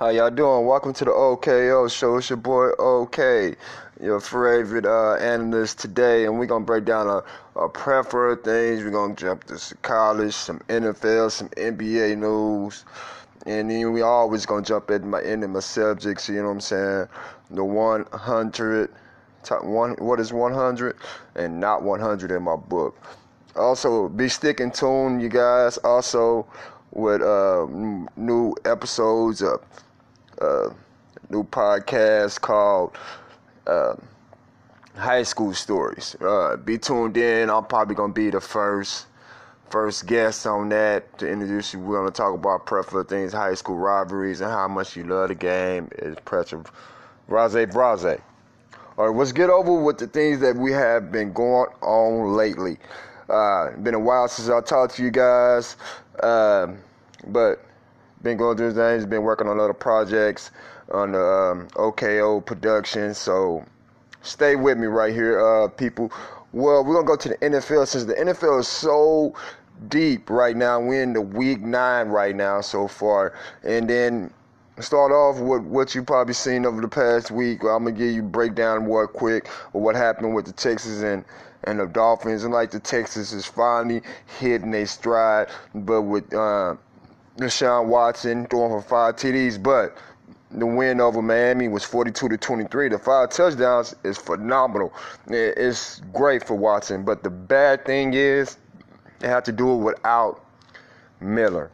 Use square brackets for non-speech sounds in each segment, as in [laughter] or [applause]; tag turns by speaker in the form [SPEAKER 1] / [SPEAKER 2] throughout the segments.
[SPEAKER 1] How y'all doing? Welcome to the OKO show. It's your boy OK, your favorite uh, analyst today, and we're gonna break down a, a plethora of things. We're gonna jump to some college, some NFL, some NBA news, and then we always gonna jump into my into my subjects. You know what I'm saying? The 100, top one. What is 100 and not 100 in my book. Also, be sticking tuned, you guys. Also, with uh, new episodes of uh, new podcast called uh, High School Stories. Uh, be tuned in. I'm probably gonna be the first first guest on that to introduce you. We're gonna talk about preferred things, high school rivalries, and how much you love the game. Is pressure, Raze Braze. All right, let's get over with the things that we have been going on lately. Uh, been a while since I talked to you guys, uh, but been going through things. Been working on other projects on the um, OKO production. So stay with me right here, uh, people. Well, we're gonna go to the NFL since the NFL is so deep right now. We're in the week nine right now so far, and then start off with what you probably seen over the past week. I'm gonna give you breakdown real quick of what happened with the Texans and and the Dolphins. And like the Texans is finally hitting a stride, but with uh, Deshaun Watson throwing for five TDs, but the win over Miami was 42 to 23. The five touchdowns is phenomenal. It's great for Watson, but the bad thing is they have to do it without Miller.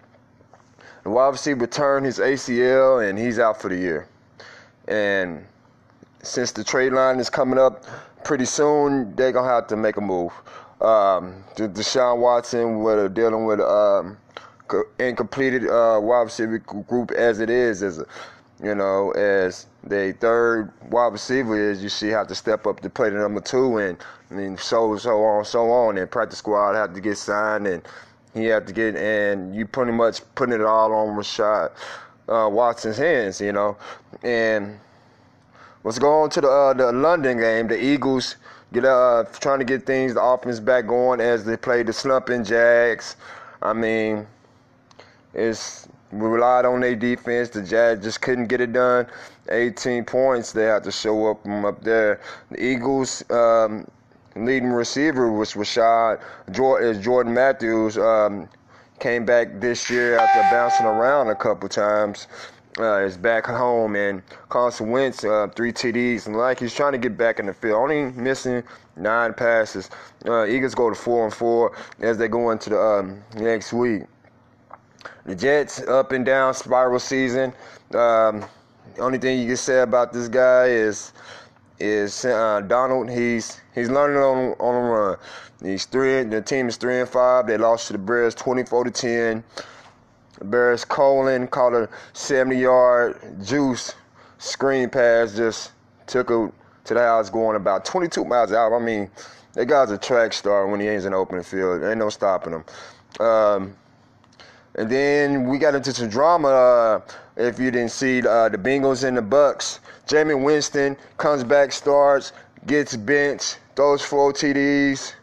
[SPEAKER 1] The wide receiver his ACL and he's out for the year. And since the trade line is coming up pretty soon, they're gonna have to make a move. Um, Deshaun Watson, with dealing with um, incompleted uh, wide receiver group as it is, as a, you know, as the third wide receiver is, you see have to step up to play the number two, and I mean so so on so on, and practice squad have to get signed, and he had to get, and you pretty much putting it all on Rashad uh, Watson's hands, you know, and let's go on to the uh, the London game, the Eagles get uh trying to get things the offense back going as they play the slumping Jags. I mean, we relied on their defense. The Jags just couldn't get it done. 18 points. They had to show up from up there. The Eagles um, leading receiver was Rashad Jordan, Jordan Matthews. Um, came back this year after bouncing around a couple times. Uh, is back home and Carson Wentz uh, three TDs and like he's trying to get back in the field. Only missing nine passes. Uh, Eagles go to four and four as they go into the um, next week. The Jets up and down spiral season. Um, only thing you can say about this guy is is uh, Darnold. He's he's learning on on a run. He's three. The team is three and five. They lost to the Bears, twenty four to ten. Bears Colin caught a seventy yard juice screen pass. Just took it to the house going about twenty two miles out. I mean, that guy's a track star when he ain't in open field. Ain't no stopping him. Um, and then we got into some drama. Uh, if you didn't see uh, the Bengals and the Bucks, Jameis Winston comes back, starts, gets benched, throws four TDs,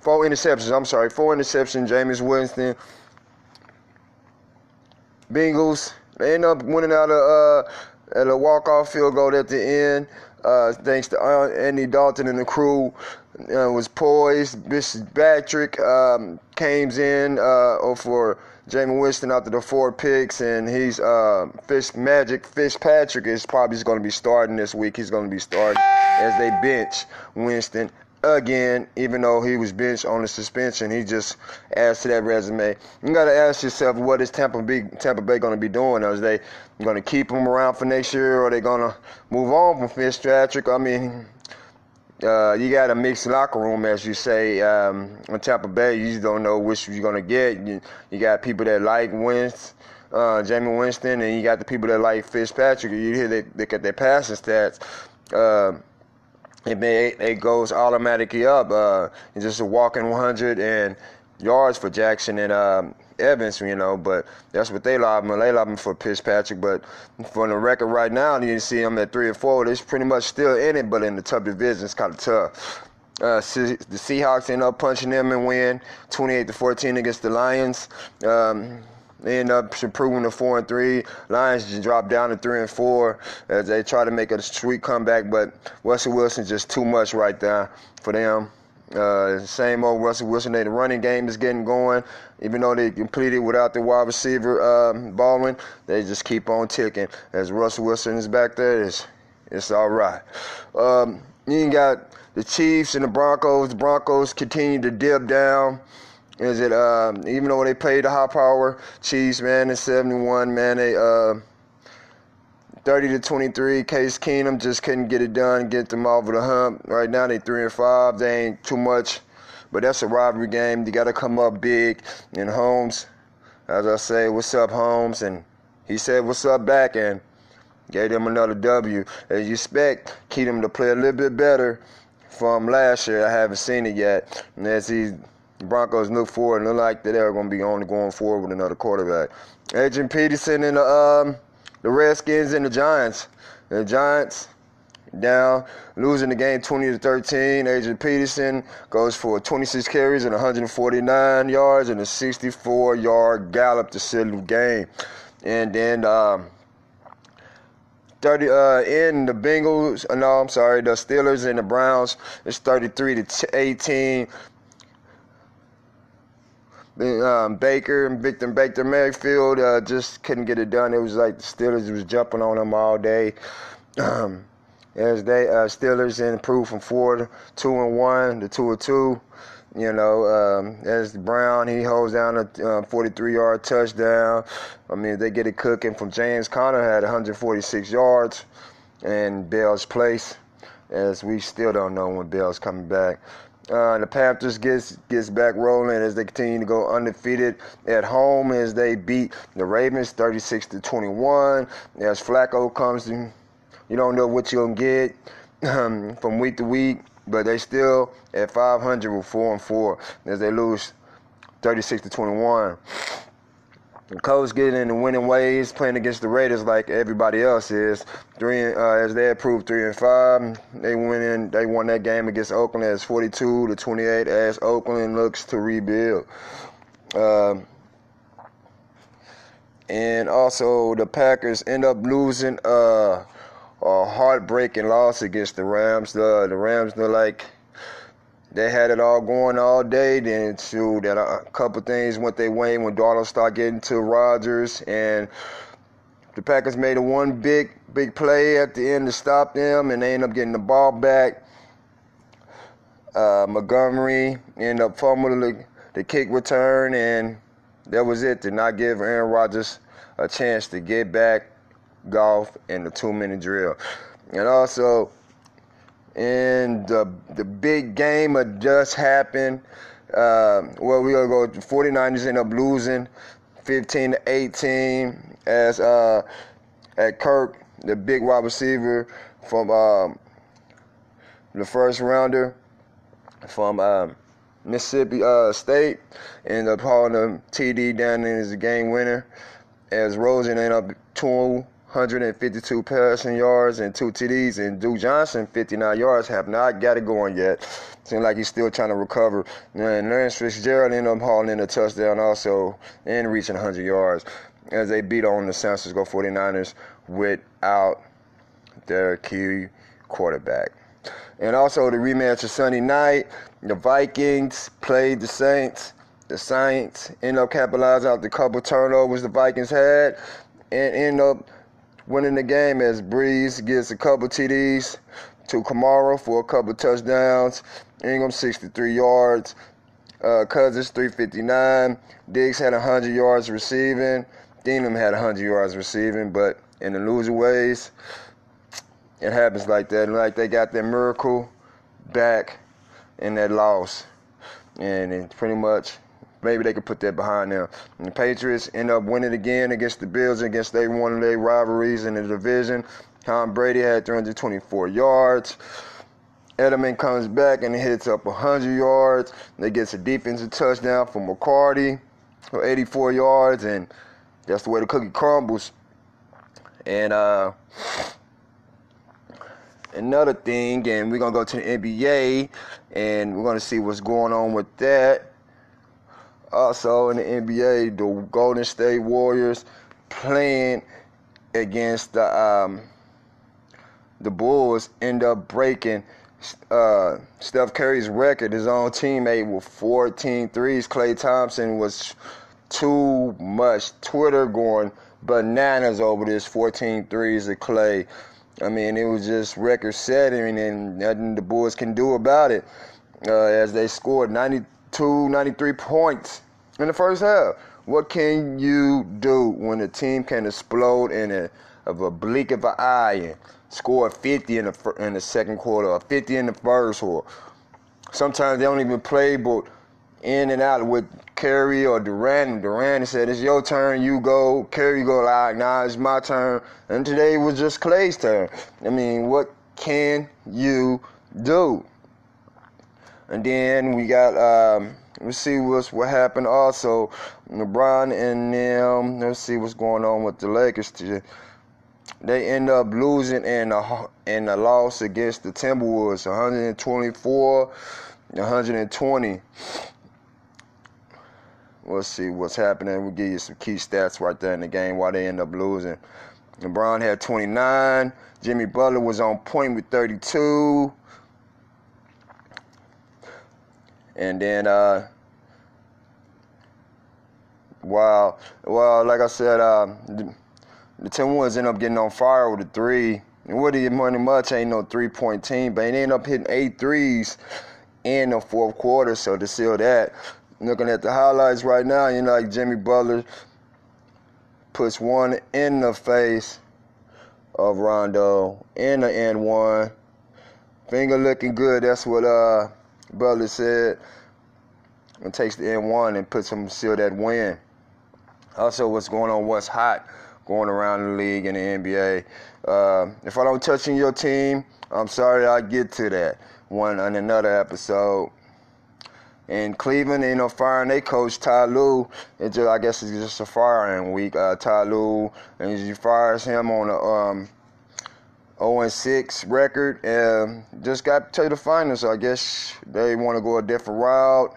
[SPEAKER 1] four interceptions. I'm sorry, four interceptions. Jameis Winston. Bengals they end up winning out of uh, at a walk-off field goal at the end, uh, thanks to uh, Andy Dalton and the crew. Uh, was poised. Fitzpatrick um, came in uh, for Jameis Winston after the four picks, and he's uh, FitzMagic. Fitzpatrick is probably going to be starting this week. He's going to be starting as they bench Winston again, even though he was benched on the suspension. He just adds to that resume. You got to ask yourself, what is Tampa Bay, Tampa Bay going to be doing? Are they going to keep him around for next year, or are they going to move on from Fitzpatrick? I mean, uh, you got a mixed locker room, as you say. Um, on Tampa Bay, you just don't know which you're gonna get. You, you got people that like Winston, uh, Jameis Winston, and you got the people that like Fitzpatrick. You hear they look at their passing stats. Uh, it, it goes automatically up. Uh, it's just a walking 100 and yards for Jackson and um, Evans, you know, but that's what they lob him. They lob him for Fitzpatrick. But for the record right now, you see him at three and four. It's pretty much still in it, but in the tough division, it's kind of tough. Uh, the Seahawks end up punching them and win 28 to 14 against the Lions. Um, end up improving to four and three. Lions just dropped down to three and four as they try to make a sweet comeback, but Russell Wilson just too much right there for them. Uh, same old Russell Wilson. They, the running game is getting going. Even though they completed without the wide receiver um, Baldwin, they just keep on ticking. As Russell Wilson is back there, it's, it's all right. Um, you got the Chiefs and the Broncos. The Broncos continue to dip down. Is it um, even though they played the high power Chiefs, man, in 71, man, they uh, 30 to 23. Case Keenum just couldn't get it done, get them over the hump. Right now they three and five. They ain't too much, but that's a rivalry game. You got to come up big. And Holmes, as I say, what's up, Holmes? And he said, what's up, back? And gave them another W. As you expect, Keenum to play a little bit better from last year. I haven't seen it yet. And as he Broncos look forward and look like they're going to be only going forward with another quarterback. Adrian Peterson and the um, the Redskins and the Giants. The Giants down, losing the game 20 to 13. Adrian Peterson goes for 26 carries and 149 yards and a 64 yard gallop to seal the game. And then um, 30 uh, in the Bengals. Uh, no, I'm sorry, the Steelers and the Browns. It's 33 to 18 um, Baker and Victor Baker Mayfield uh, just couldn't get it done. It was like the Steelers was jumping on them all day. Um, as they uh, Steelers improved from four to two and one to two and two. You know, um, as Brown he holds down a 43-yard uh, touchdown. I mean, they get it cooking from James Conner had 146 yards, and Bell's place. As we still don't know when Bell's coming back. Uh, the Panthers gets gets back rolling as they continue to go undefeated at home as they beat the Ravens 36 to 21. As Flacco comes in, you don't know what you're gonna get um, from week to week, but they still at 500 with four and four as they lose 36 to 21. Colts getting in the winning ways, playing against the Raiders like everybody else is. Three uh, as they improved three and five, they went in. They won that game against Oakland as 42 to 28. As Oakland looks to rebuild. Um, and also the Packers end up losing uh, a heartbreaking loss against the Rams. The the Rams look like they had it all going all day. Then too, that a couple things went their way when Donald started getting to Rodgers, and the Packers made a one big big play at the end to stop them, and they end up getting the ball back. Uh, Montgomery ended up fumbling the, the kick return, and that was it. Did not give Aaron Rodgers a chance to get back golf in the two minute drill, and also and the the big game had just happened. Uh, well, we're gonna go. 49ers end up losing 15 to 18 as uh, at Kirk, the big wide receiver from um, the first rounder from um, Mississippi uh, State, ended up hauling the TD down in as a game winner. As Rosen ended up two 152 passing yards and two TDs. And Duke Johnson, 59 yards, have not got it going yet. Seems like he's still trying to recover. And Lance Fitzgerald ended up hauling in a touchdown also and reaching 100 yards as they beat on the San Francisco 49ers without their key quarterback. And also the rematch of Sunday night, the Vikings played the Saints. The Saints end up capitalizing out the couple turnovers the Vikings had and end up winning the game as Brees gets a couple TDs to Kamara for a couple touchdowns. Ingram 63 yards. Uh, Cousins 359. Diggs had 100 yards receiving. Thielen had 100 yards receiving, but in the loser ways, it happens like that. Like they got their miracle back in that loss. And it's pretty much maybe they could put that behind them. And the Patriots end up winning again against the Bills against they one of their rivalries in the division. Tom Brady had 324 yards. Edelman comes back and hits up 100 yards. They gets a defensive touchdown from McCourty for 84 yards, and that's the way the cookie crumbles. And uh, another thing, and we're gonna go to the NBA, and we're gonna see what's going on with that. Also in the NBA, the Golden State Warriors playing against the um, the Bulls end up breaking uh, Steph Curry's record. His own teammate with 14 threes. Klay Thompson was too much. Twitter going bananas over this 14 threes of Klay. I mean, it was just record setting, and nothing the Bulls can do about it. Uh, as they scored 92, 93 points in the first half. What can you do when a team can explode in a of a blink of an eye and score 50 in the in the second quarter or 50 in the first or sometimes they don't even play but in and out with Curry or Durant. Durant said, It's your turn, you go. Curry go like, nah, it's my turn. And today was just Klay's turn. I mean, what can you do? And then we got um let's see what's what happened also. LeBron and them, let's see what's going on with the Lakers today. They end up losing in a in a loss against the Timberwolves, 124 120. Let's see what's happening. We'll give you some key stats right there in the game why they end up losing. LeBron had 29. Jimmy Butler was on point with 32. And then, uh, well, well, like I said, uh, the, the Timberwolves end up getting on fire with a three. And Woody Money Much ain't no three point team, but they end up hitting eight threes in the fourth quarter. So to seal that, looking at the highlights right now, you know, like Jimmy Butler puts one in the face of Rondo in the end one. Finger looking good. That's what uh Butler said. And takes the N1 and puts him seal that win. Also, what's going on? What's hot going around the league and the NBA? Uh, if I don't touch on your team, I'm sorry. I'll get to that one on another episode. In Cleveland, you know, firing their coach Ty Lue. It just, I guess, it's just a firing week. Uh, Ty Lue, and he fires him on a um, 0 6 record, and just got to the finals. I guess they want to go a different route,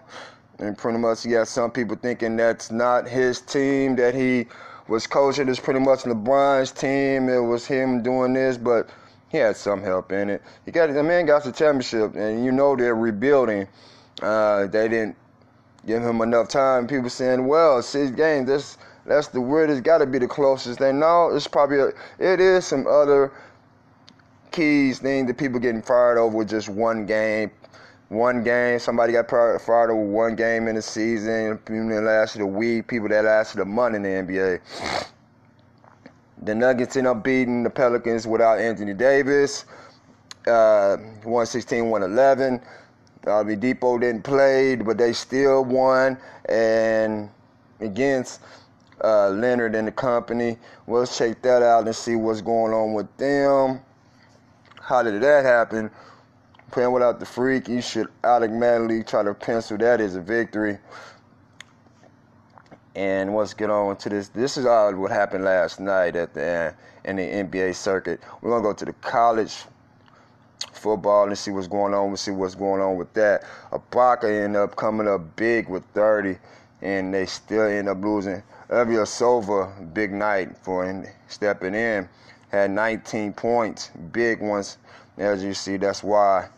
[SPEAKER 1] and pretty much got some people thinking that's not his team that he was coaching. It's pretty much LeBron's team. It was him doing this, but he had some help in it. He got the man got the championship, and you know they're rebuilding. Uh, they didn't give him enough time. People saying, "Well, six games. That's that's the weirdest. Got to be the closest thing." No, it's probably a, it is some other keys thing that people getting fired over with just one game. One game, somebody got fired over one game in the season. People that lasted a week, people that lasted a month in the NBA. The Nuggets end up beating the Pelicans without Anthony Davis, uh, 116 111. Oladipo didn't play, but they still won. And against uh, Leonard and the company, we'll check that out and see what's going on with them. How did that happen? Playing without the freak, you should automatically try to pencil that as a victory. And let's get on to this. This is all what happened last night at the end in the NBA circuit. We're gonna go to the college football and see what's going on. We'll see what's going on with that. Ibaka ended up coming up big with 30, and they still end up losing. Ilyasova, big night for him stepping in, had 19 points, big ones. As you see, that's why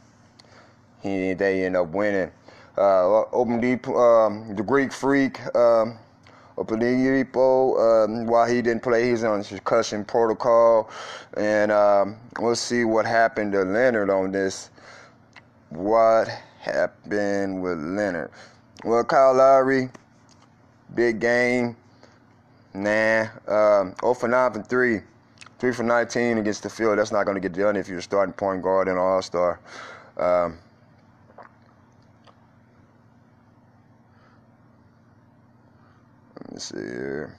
[SPEAKER 1] he they end up winning. Uh, Open Deep, um, the Greek Freak, um, Oladipo, um, while he didn't play, he's on concussion protocol, and um, we'll see what happened to Leonard on this. What happened with Leonard? Well, Kyle Lowry, big game. Nah, um, 0 for 9 for 3. 3 for 19 against the field. That's not going to get done if you're starting point guard and all star. Um, let me see here.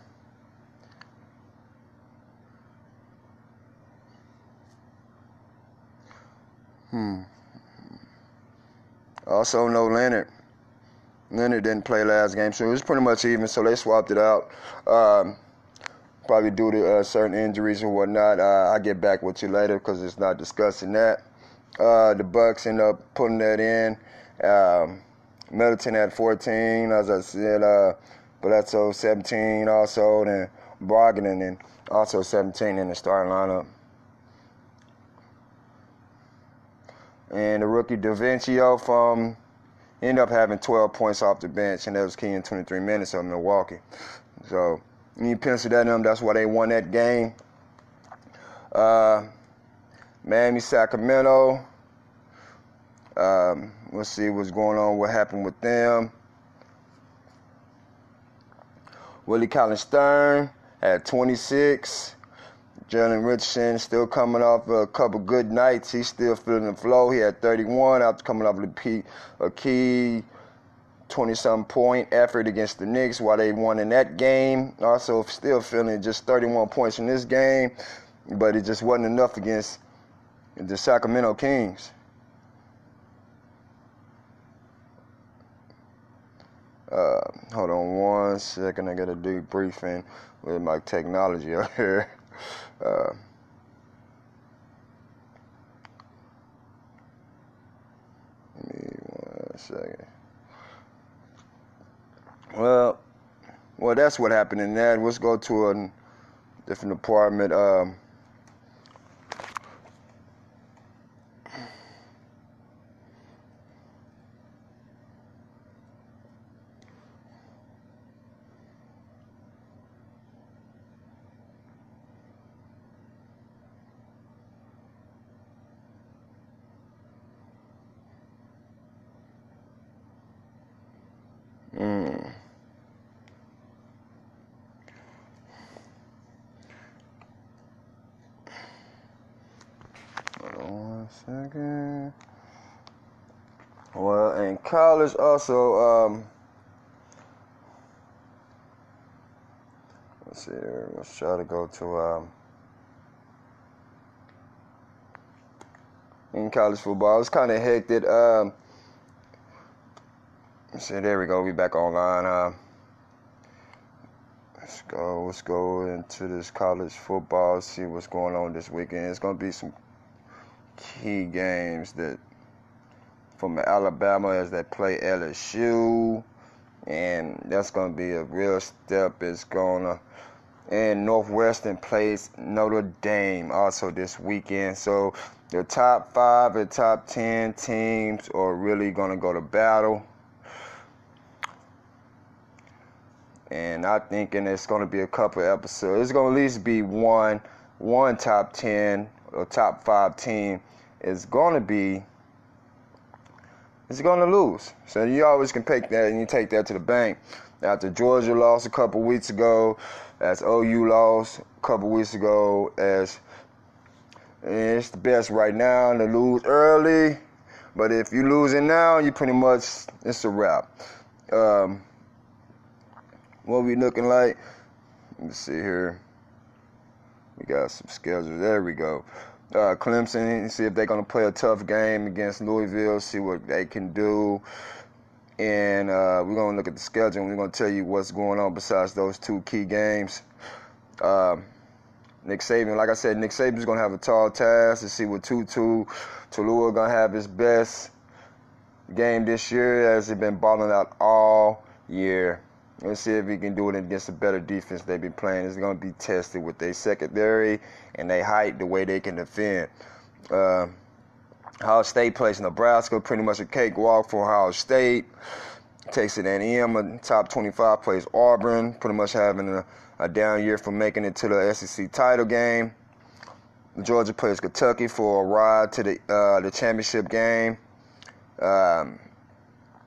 [SPEAKER 1] Hmm. Also, no Leonard. Leonard didn't play last game, so it was pretty much even. So they swapped it out. Um, probably due to uh, certain injuries and whatnot. Uh, I'll get back with you later because it's not discussing that. Uh, the Bucks end up putting that in. Um, Middleton at 14, as I said, uh, Bledsoe 17 also, and Brogdon and also 17 in the starting lineup. And the rookie DiVincenzo from ended up having 12 points off the bench, and that was key in 23 minutes of Milwaukee. So you pencil that in, that's why they won that game. Uh, Miami, Sacramento. Um, we'll see what's going on, what happened with them. Willie Cauley-Stein at 26. Jalen Richardson still coming off a couple good nights. He's still feeling the flow. He had 31 after coming off a key 20-some point effort against the Knicks while they won in that game. Also still feeling just 31 points in this game, but it just wasn't enough against the Sacramento Kings. Uh, hold on one second. I got to do briefing with my technology [laughs] out here. Uh, give me one second. Well, well, that's what happened in that. Let's go to a different apartment. Um, Mm. Hold on one second. Well, college also, um, let's see here. Let's try to go to um, in college football. It's kind of hectic. Um, See, there we go. We back online. Uh, let's go. Let's go into this college football. See what's going on this weekend. It's gonna be some key games that from Alabama as they play LSU, and that's gonna be a real step. It's gonna and Northwestern plays Notre Dame also this weekend. So the top five and top ten teams are really gonna go to battle. and I think and it's going to be a couple episodes. It's going to at least be one one top ten or top five team is going to be is going to lose. So you always can pick that and you take that to the bank. After Georgia lost a couple weeks ago, as OU lost a couple weeks ago, as it's the best right now to lose early. But if you losing now, you pretty much it's a wrap. Um, what we looking like. Let me see here. We got some schedules. There we go. Uh, Clemson, see if they're going to play a tough game against Louisville, see what they can do. And uh, we're going to look at the schedule and we're going to tell you what's going on besides those two key games. Uh, Nick Saban, like I said, Nick Saban's going to have a tall task to see what Tutu Talua going to have his best game this year as he's been balling out all year. Let's see if he can do it against a better defense they've been playing. It's going to be tested with their secondary and their height, the way they can defend. Uh, Ohio State plays Nebraska, pretty much a cakewalk for Ohio State. Texas A&M, a top 25, plays Auburn, pretty much having a, a down year for making it to the SEC title game. Georgia plays Kentucky for a ride to the uh, the championship game. Um,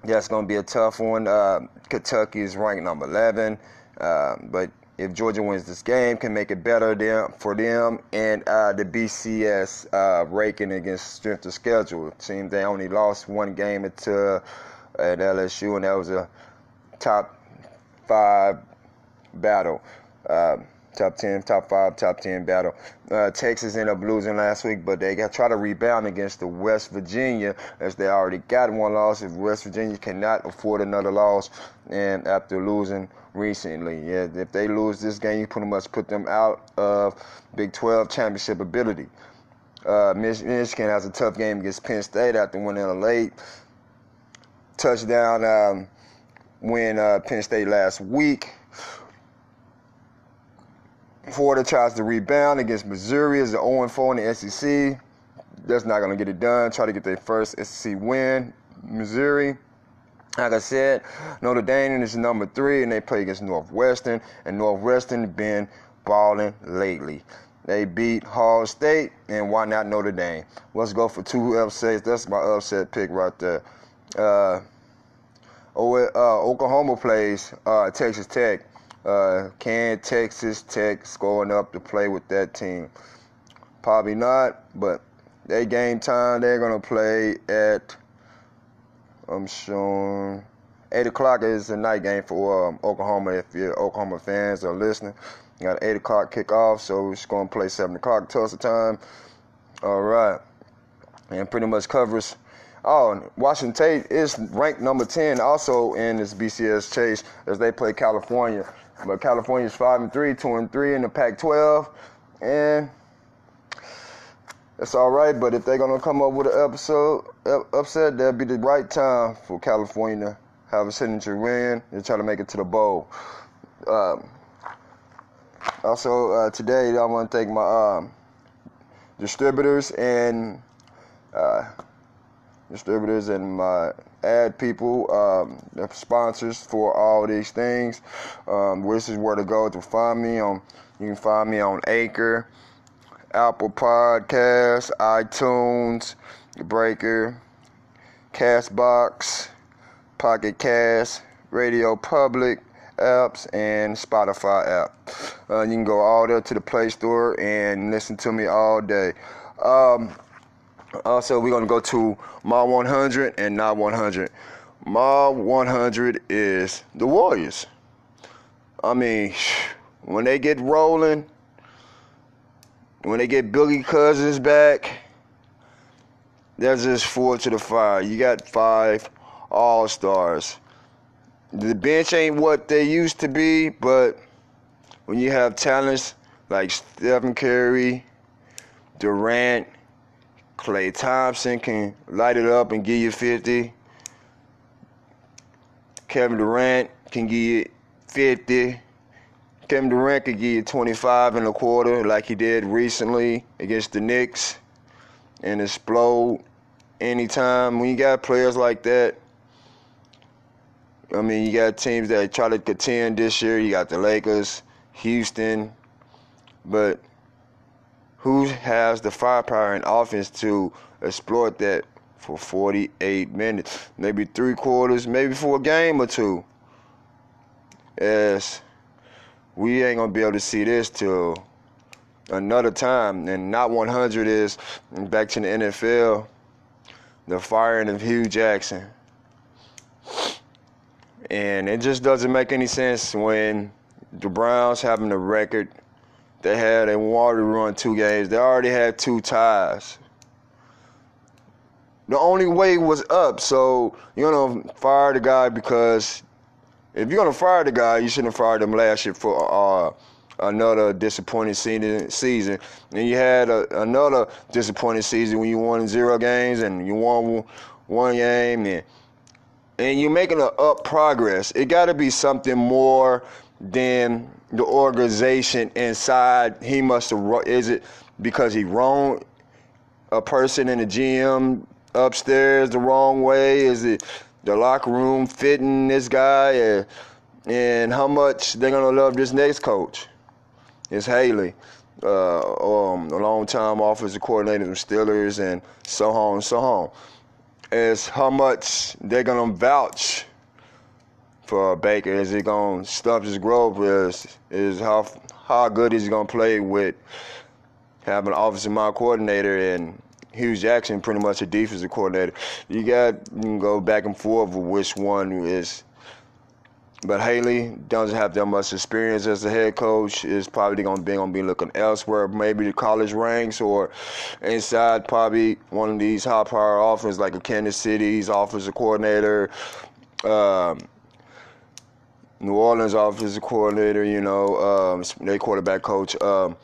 [SPEAKER 1] that's going to be a tough one. Uh, Kentucky is ranked number 11, uh, but if Georgia wins this game, can make it better them, for them. And uh, the BCS uh, ranking against strength of schedule. Seems they only lost one game at, uh, at LSU, and that was a top five battle. Uh, top 10, top 5, top 10 battle. Uh, Texas ended up losing last week, but they got try to rebound against the West Virginia as they already got one loss. If West Virginia cannot afford another loss, and after losing recently, yeah, if they lose this game, you pretty much put them out of Big 12 championship ability. Uh, Michigan has a tough game against Penn State after winning a late. touchdown um, win uh, Penn State last week. Florida tries to rebound against Missouri as the 0-4 in the SEC. That's not going to get it done. Try to get their first SEC win. Missouri. Like I said, Notre Dame is number three, and they play against Northwestern, and Northwestern been balling lately. They beat Hall State, and why not Notre Dame? Let's go for two upsets. That's my upset pick right there. Uh, uh, Oklahoma plays uh, Texas Tech. Uh, can Texas Tech scoring up to play with that team? Probably not, but they game time. They're gonna play at I'm sure 8 o'clock is a night game for um, Oklahoma. If your Oklahoma fans are listening, you got 8 o'clock kickoff, so we're just to play 7 o'clock Tulsa time. All right. And pretty much covers. Oh, Washington State is ranked number 10 also in this BCS chase as they play California. But California's 5 and 3, 2 and 3 in the Pac 12. And that's all right, but if they're gonna come up with an episode upset, that'd be the right time for California to have a signature win and try to make it to the bowl. Um, also, uh, today I want to thank my um, distributors and uh, distributors and my ad people, um, the sponsors for all these things. Um, this is where to go to find me on. You can find me on Anchor. Apple Podcasts, iTunes, Breaker, Castbox, Pocket Cast, Radio Public apps, and Spotify app. Uh, you can go all there to the Play Store and listen to me all day. Um, also, we're to go to My 100 and Not 100. My 100 is the Warriors. I mean, when they get rolling, when they get Boogie Cousins back, that's just four to the fire. You got five all stars. The bench ain't what they used to be, but when you have talents like Stephen Curry, Durant, Klay Thompson can light it up and give you 50. Kevin Durant can give you 50. Kevin Durant could give you 25 and a quarter like he did recently against the Knicks and explode anytime. When you got players like that, I mean, you got teams that try to contend this year. You got the Lakers, Houston, but who has the firepower and offense to exploit that for 48 minutes, maybe three quarters, maybe for a game or two? As we ain't gonna be able to see this till another time. And not 100 is back to the NFL, the firing of Hue Jackson. And it just doesn't make any sense when the Browns having the record they had, they wanted to run two games. They already had two ties. The only way was up, so you're gonna fire the guy because if you're gonna fire the guy, you shouldn't have fired him last year for uh, another disappointing season. And you had a, another disappointing season when you won zero games and you won one game and and you're making a up progress. It got to be something more than the organization inside. He must have. Is it because he wrong a person in the gym upstairs the wrong way? Is it the locker room fitting this guy and, and how much they're gonna love this next coach. It's Haley, uh, um, a long time offensive coordinator from Steelers and so on and so on. Is how much they're gonna vouch for Baker. Is he gonna stuff his growth? Is is how how good is he gonna play with having an offensive mind coordinator and Hue Jackson pretty much a defensive coordinator. You got you can go back and forth with which one is. But Haley doesn't have that much experience as a head coach. Is probably gonna be gonna be looking elsewhere, maybe the college ranks or inside probably one of these high power offenses like a Kansas City's offensive coordinator. Um, New Orleans offensive coordinator, you know, um, they quarterback coach. Um,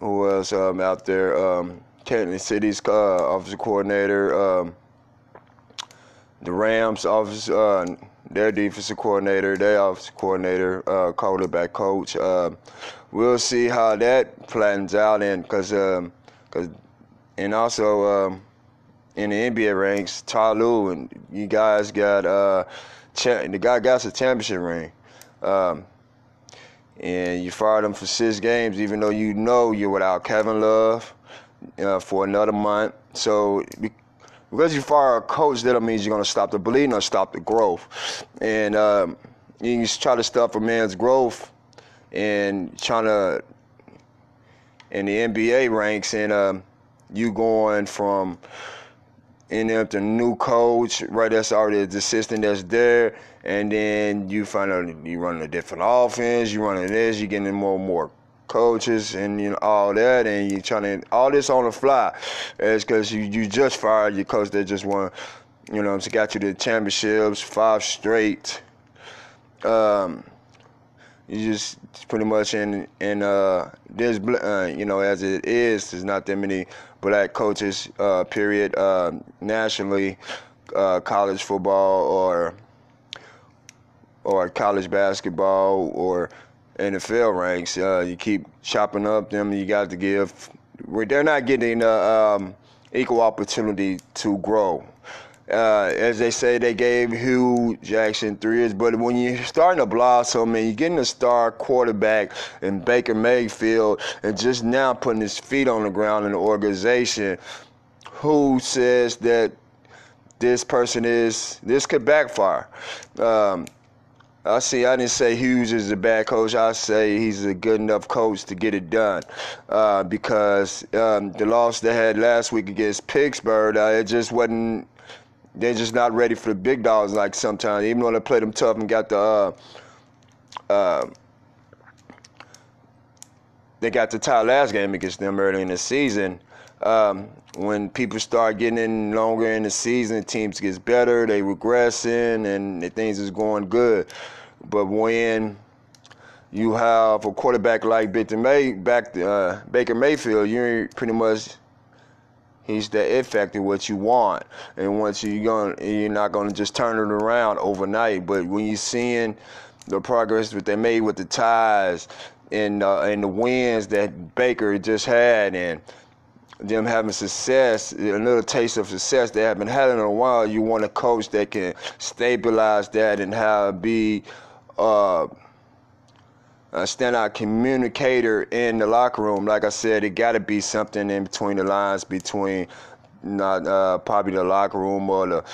[SPEAKER 1] who else um, out there? Um, Kansas City's uh, offensive coordinator, um, the Rams office, uh, their defensive coordinator, their offensive coordinator, uh, quarterback coach. Uh, we'll see how that flattens out, and because, um, cause, and also um, in the NBA ranks, Ty Lue and you guys got uh, cha- the guy got a championship ring. Um, and you fired him for six games, even though you know you're without Kevin Love uh, for another month. So because you fire a coach, that means you're going to stop the bleeding or stop the growth. And um, you try to stop a man's growth and trying to in the NBA ranks, and um, you going from in up the new coach, right? That's already the assistant that's there, and then you find out you running a different offense, you running this, you getting more and more coaches and you know all that, and you're trying to all this on the fly. It's because you you just fired your coach that just won, you know, so got you the championships five straight. Um, you just pretty much in in uh there's uh, you know as it is there's not that many black coaches uh period uh, nationally uh, college football or or college basketball or NFL ranks. Uh, you keep chopping up them. You got to give. They're not getting the um, equal opportunity to grow. Uh, as they say, they gave Hue Jackson three years, but when you're starting to blossom and you're getting a star quarterback in Baker Mayfield and just now putting his feet on the ground in the organization, who says that this person is, this could backfire? Um, I see. I didn't say Hue's is a bad coach. I say he's a good enough coach to get it done. Uh, because um, the loss they had last week against Pittsburgh, uh, it just wasn't. They're just not ready for the big dogs like sometimes. Even though they played them tough and got the. Uh, uh they got the tie last game against them early in the season. Um, when people start getting in longer in the season, teams gets better, they regressing, and the things is going good. But when you have a quarterback like Baker, May, back, uh, Baker Mayfield, you're pretty much he's the it factor what you want, and once you're going you're not gonna just turn it around overnight. But when you're seeing the progress that they made with the ties and uh, and the wins that Baker just had, and them having success, a little taste of success they haven't had in a while. You want a coach that can stabilize that and have be uh, a standout communicator in the locker room. Like I said, it got to be something in between the lines between not uh, probably the locker room or the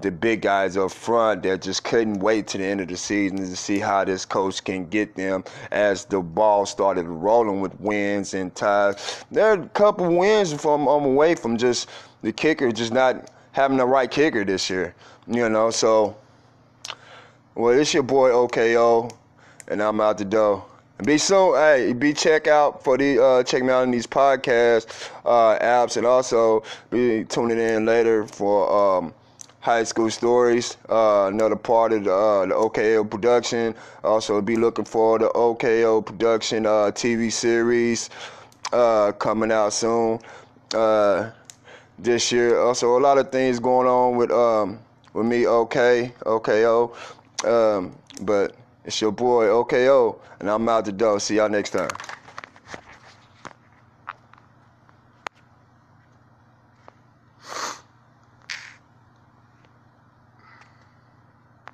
[SPEAKER 1] the big guys up front that just couldn't wait to the end of the season to see how this coach can get them as the ball started rolling with wins and ties. There are a couple wins from I'm away from just the kicker just not having the right kicker this year. You know, so well, it's your boy OKO, and I'm out the door. Be soon, hey, be check out for the uh, check me out in these podcast uh, apps, and also be tuning in later for um, high school stories. Uh, another part of the, uh, the OKO production. Also, be looking for the OKO production uh, TV series uh, coming out soon this year. Also, a lot of things going on with um, with me. Okay, OKO. Um, but it's your boy OKO, and I'm out the door. See y'all next time.